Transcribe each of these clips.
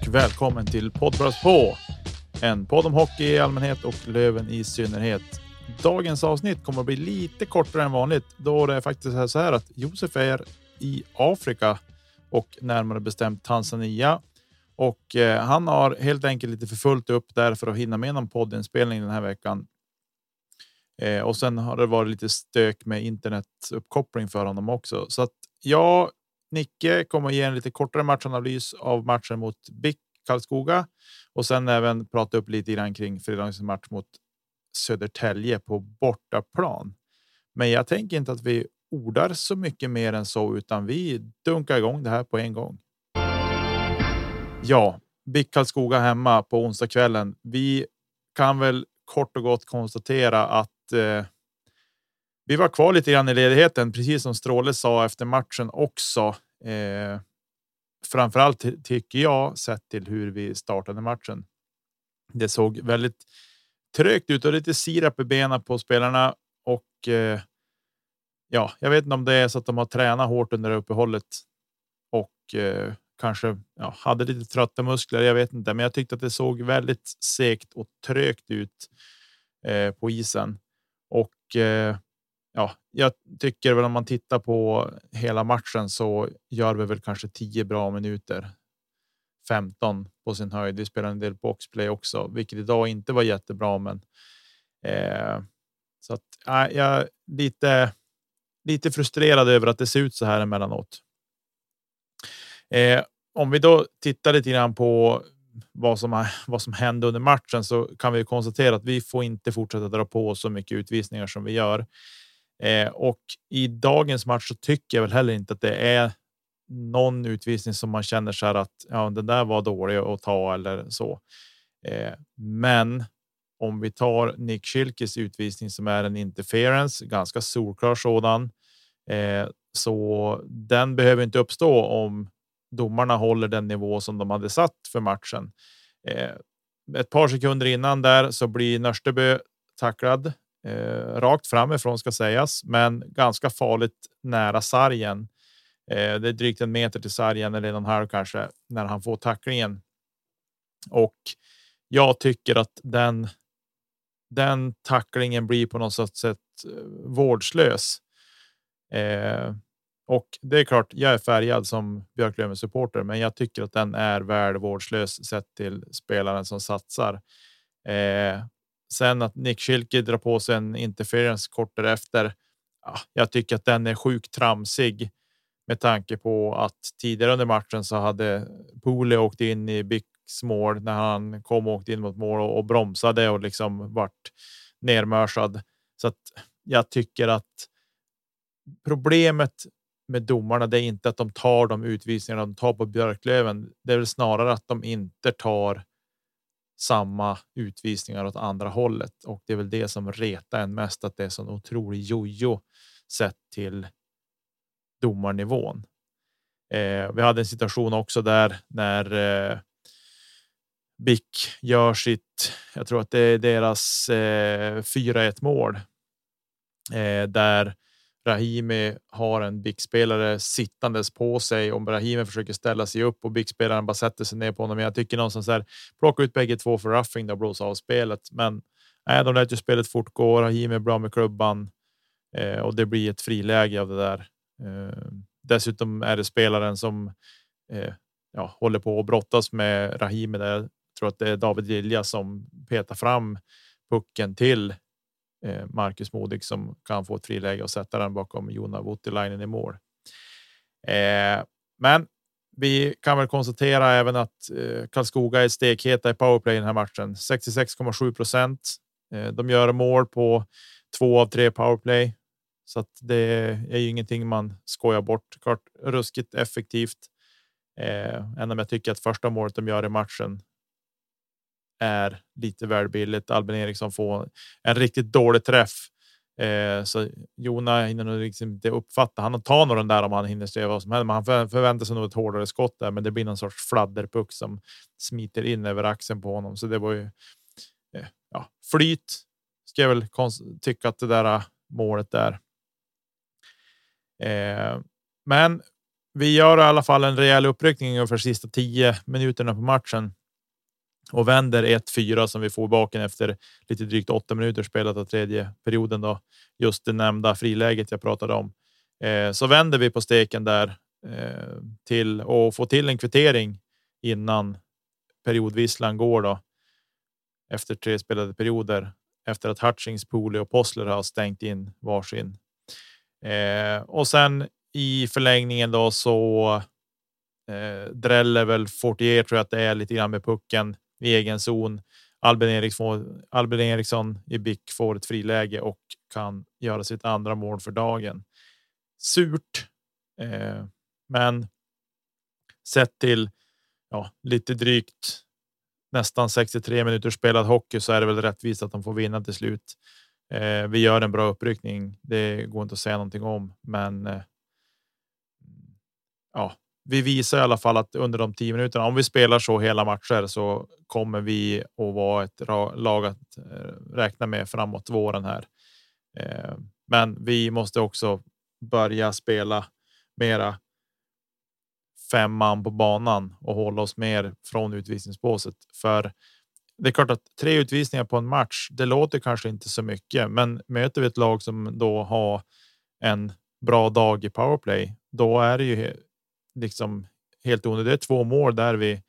och välkommen till Poddbras på. En podd om hockey i allmänhet och Löven i synnerhet. Dagens avsnitt kommer att bli lite kortare än vanligt då det är faktiskt är så här att Josef är i Afrika och närmare bestämt Tanzania. Och eh, han har helt enkelt lite för fullt upp där för att hinna med någon poddinspelning den här veckan. Eh, och sen har det varit lite stök med internetuppkoppling för honom också. Så att jag Nicke kommer att ge en lite kortare matchanalys av matchen mot BIK Karlskoga och sen även prata upp lite grann kring fredagens match mot Södertälje på bortaplan. Men jag tänker inte att vi ordar så mycket mer än så, utan vi dunkar igång det här på en gång. Ja, BIK Karlskoga hemma på onsdagskvällen. Vi kan väl kort och gott konstatera att eh, vi var kvar lite grann i ledigheten, precis som Stråle sa efter matchen också. Eh, framförallt tycker jag sett till hur vi startade matchen. Det såg väldigt trögt ut och lite sirap i benen på spelarna och eh, ja, jag vet inte om det är så att de har tränat hårt under uppehållet och eh, kanske ja, hade lite trötta muskler. Jag vet inte, men jag tyckte att det såg väldigt segt och trögt ut eh, på isen och eh, ja, jag tycker väl om man tittar på hela matchen så gör vi väl kanske 10 bra minuter. 15 på sin höjd. Vi spelar en del boxplay också, vilket idag inte var jättebra, men. Eh, så att äh, jag är lite, lite frustrerad över att det ser ut så här emellanåt. Eh, om vi då tittar lite grann på vad som, vad som hände under matchen så kan vi konstatera att vi får inte fortsätta dra på så mycket utvisningar som vi gör. Eh, och i dagens match så tycker jag väl heller inte att det är någon utvisning som man känner så här att ja, den där var dålig att ta eller så. Eh, men om vi tar Nick Schilkes utvisning som är en interference, ganska solklar sådan, eh, så den behöver inte uppstå om domarna håller den nivå som de hade satt för matchen. Eh, ett par sekunder innan där så blir Nörstebö tacklad Eh, rakt framifrån ska sägas, men ganska farligt nära sargen. Eh, det är drygt en meter till sargen eller en halv kanske när han får tacklingen. Och jag tycker att den. Den tacklingen blir på något sätt eh, vårdslös. Eh, och det är klart, jag är färgad som Björklöven supporter, men jag tycker att den är väl vårdslös sett till spelaren som satsar. Eh, Sen att Nick Schilke drar på sig en interference kort därefter. Ja, jag tycker att den är sjukt tramsig med tanke på att tidigare under matchen så hade Pole åkt in i Bicks mål när han kom och åkte in mot mål och, och bromsade och liksom vart nermörsad. Så att jag tycker att problemet med domarna, det är inte att de tar de utvisningar de tar på Björklöven. Det är väl snarare att de inte tar samma utvisningar åt andra hållet och det är väl det som retar en mest att det är sån otrolig jojo sett till domarnivån. Eh, vi hade en situation också där när eh, Bick gör sitt. Jag tror att det är deras eh, 4-1 mål eh, där Rahimi har en bickspelare sittandes på sig om Rahimi försöker ställa sig upp och bickspelaren bara sätter sig ner på honom. Jag tycker någonstans där plocka ut bägge två för roughing och blåsa av spelet. Men nej, de lät ju spelet fortgå. Rahimi är bra med klubban eh, och det blir ett friläge av det där. Eh, dessutom är det spelaren som eh, ja, håller på att brottas med Rahimi. Där jag tror att det är David Lilja som petar fram pucken till Eh, Marcus Modig som kan få ett friläge och sätta den bakom Jona Voutilainen i mål. Eh, men vi kan väl konstatera även att eh, Karlskoga är stekheta i powerplay i den här matchen. 66,7 procent. De gör mål på två av tre powerplay, så att det är ju ingenting man skojar bort. Klart ruskigt effektivt. Eh, även om jag tycker att första målet de gör i matchen är lite väl billigt. Albin Eriksson får en riktigt dålig träff. Eh, så Jona hinner nog liksom inte uppfatta. Han tar nog den där om han hinner se vad som händer, men han förväntar sig nog ett hårdare skott där. Men det blir någon sorts fladderpuck som smiter in över axeln på honom. Så det var ju eh, ja, flyt. Ska jag väl tycka att det där eh, målet där. Eh, men vi gör i alla fall en rejäl uppryckning för sista tio minuterna på matchen och vänder 1-4 som vi får baken efter lite drygt åtta minuter spelat av tredje perioden. Då just det nämnda friläget jag pratade om. Eh, så vänder vi på steken där eh, till och får till en kvittering innan periodvisslan går då. Efter tre spelade perioder efter att Hutchings, Pooley och Possler har stängt in varsin. Eh, och sen i förlängningen då så eh, dräller väl Fortier tror jag att det är lite grann med pucken i egen zon. Albin Eriksson, Albin Eriksson i BIK får ett friläge och kan göra sitt andra mål för dagen. Surt, eh, men sett till ja, lite drygt nästan 63 minuter spelad hockey så är det väl rättvist att de får vinna till slut. Eh, vi gör en bra uppryckning. Det går inte att säga någonting om, men. Eh, ja, vi visar i alla fall att under de tio minuterna, om vi spelar så hela matcher så kommer vi att vara ett lag att eh, räkna med framåt våren här. Eh, men vi måste också börja spela mera fem man på banan och hålla oss mer från utvisningsbåset. För det är klart att tre utvisningar på en match, det låter kanske inte så mycket, men möter vi ett lag som då har en bra dag i powerplay, då är det ju liksom helt onödigt. Det är två mål där vi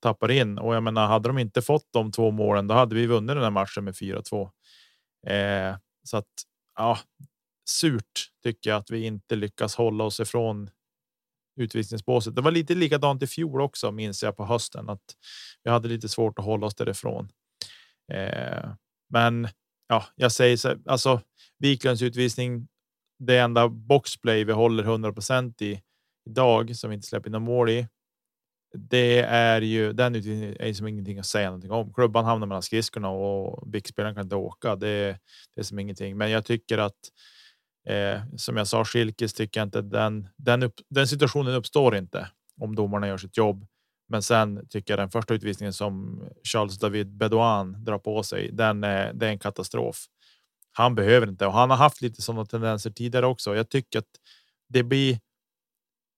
tappar in och jag menar, hade de inte fått de två målen, då hade vi vunnit den här matchen med 4-2. Eh, så att ja, surt tycker jag att vi inte lyckas hålla oss ifrån utvisningsbåset. Det var lite likadant i fjol också minns jag på hösten att vi hade lite svårt att hålla oss därifrån. Eh, men ja, jag säger så alltså Wiklunds utvisning. Det enda boxplay vi håller 100% i idag som vi inte släpper in mål i. Det är ju den utvisningen är som ingenting att säga någonting om. Klubban hamnar mellan skridskorna och bickspelaren kan inte åka. Det, det är som ingenting, men jag tycker att eh, som jag sa, Schilkes tycker jag inte den, den, upp, den situationen uppstår inte om domarna gör sitt jobb. Men sen tycker jag den första utvisningen som Charles David Bedouin drar på sig, den är, det är en katastrof. Han behöver inte och han har haft lite sådana tendenser tidigare också. Jag tycker att det blir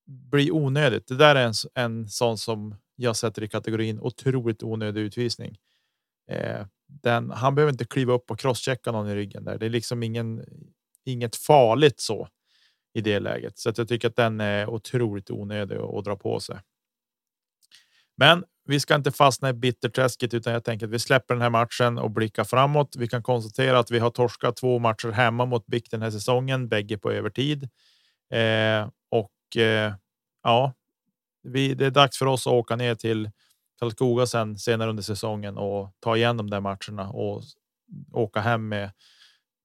bli onödigt. Det där är en, en sån som jag sätter i kategorin otroligt onödig utvisning. Eh, den, han behöver inte kliva upp och crosschecka någon i ryggen där. Det är liksom ingen, inget farligt så i det läget, så att jag tycker att den är otroligt onödig att, att dra på sig. Men vi ska inte fastna i bitterträsket utan jag tänker att vi släpper den här matchen och blickar framåt. Vi kan konstatera att vi har torskat två matcher hemma mot BIK den här säsongen, bägge på övertid. Eh, Eh, ja, vi, det är dags för oss att åka ner till Karlskoga sen senare under säsongen och ta igen de där matcherna och åka hem med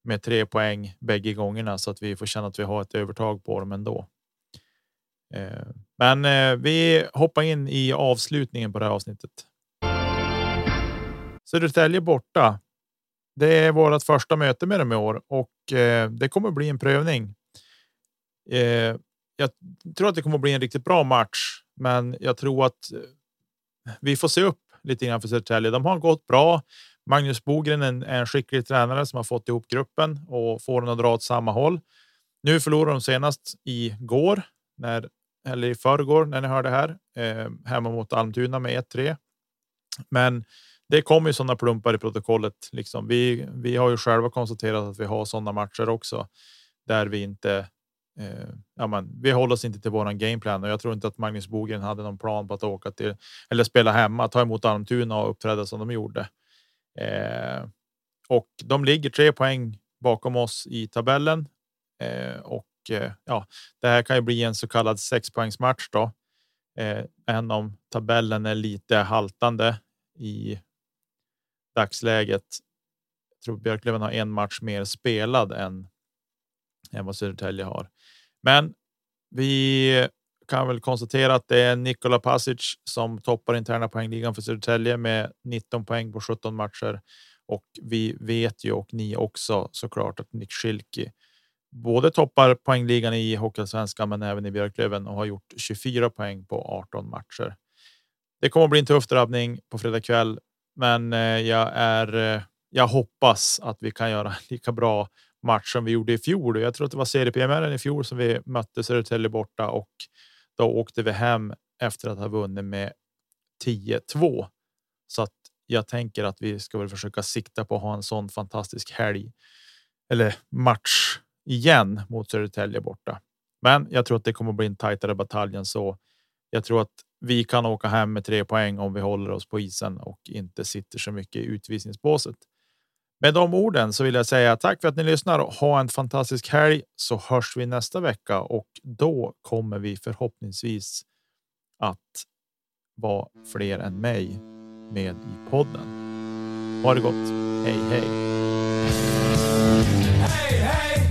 med tre poäng bägge gångerna så att vi får känna att vi har ett övertag på dem ändå. Eh, men eh, vi hoppar in i avslutningen på det här avsnittet. Södertälje borta. Det är vårt första möte med dem i år och eh, det kommer bli en prövning. Eh, jag tror att det kommer bli en riktigt bra match, men jag tror att eh, vi får se upp lite grann för Södertälje. De har gått bra. Magnus Bogren är en, en skicklig tränare som har fått ihop gruppen och får den att dra åt samma håll. Nu förlorar de senast i går när eller i förrgår när ni hörde här eh, hemma mot Almtuna med 1-3. Men det kommer ju sådana plumpar i protokollet. Liksom. Vi, vi har ju själva konstaterat att vi har sådana matcher också där vi inte. Eh, ja, men, vi håller oss inte till våran gameplan och jag tror inte att Magnus Bogren hade någon plan på att åka till eller spela hemma, ta emot Almtuna och uppträda som de gjorde. Eh, och de ligger tre poäng bakom oss i tabellen eh, och eh, ja, det här kan ju bli en så kallad sexpoängsmatch då. Eh, än om tabellen är lite haltande i dagsläget. Jag tror Björklöven har en match mer spelad än, än vad Södertälje har. Men vi kan väl konstatera att det är Nikola Pasic som toppar interna poängligan för Södertälje med 19 poäng på 17 matcher. Och vi vet ju och ni också såklart att Nick Schilke både toppar poängligan i Hockeyallsvenskan men även i Björklöven och har gjort 24 poäng på 18 matcher. Det kommer att bli en tuff drabbning på fredag kväll, men eh, jag är. Eh, jag hoppas att vi kan göra lika bra match som vi gjorde i fjol. Jag tror att det var seriepremiären i fjol som vi mötte Södertälje borta och då åkte vi hem efter att ha vunnit med 10-2. Så att jag tänker att vi ska väl försöka sikta på att ha en sån fantastisk helg eller match igen mot Södertälje borta. Men jag tror att det kommer att bli en tajtare batalj än så. Jag tror att vi kan åka hem med tre poäng om vi håller oss på isen och inte sitter så mycket i utvisningsbåset. Med de orden så vill jag säga tack för att ni lyssnar och ha en fantastisk helg så hörs vi nästa vecka och då kommer vi förhoppningsvis att vara fler än mig med i podden. Ha det gott. Hej, hej. Hej, hej!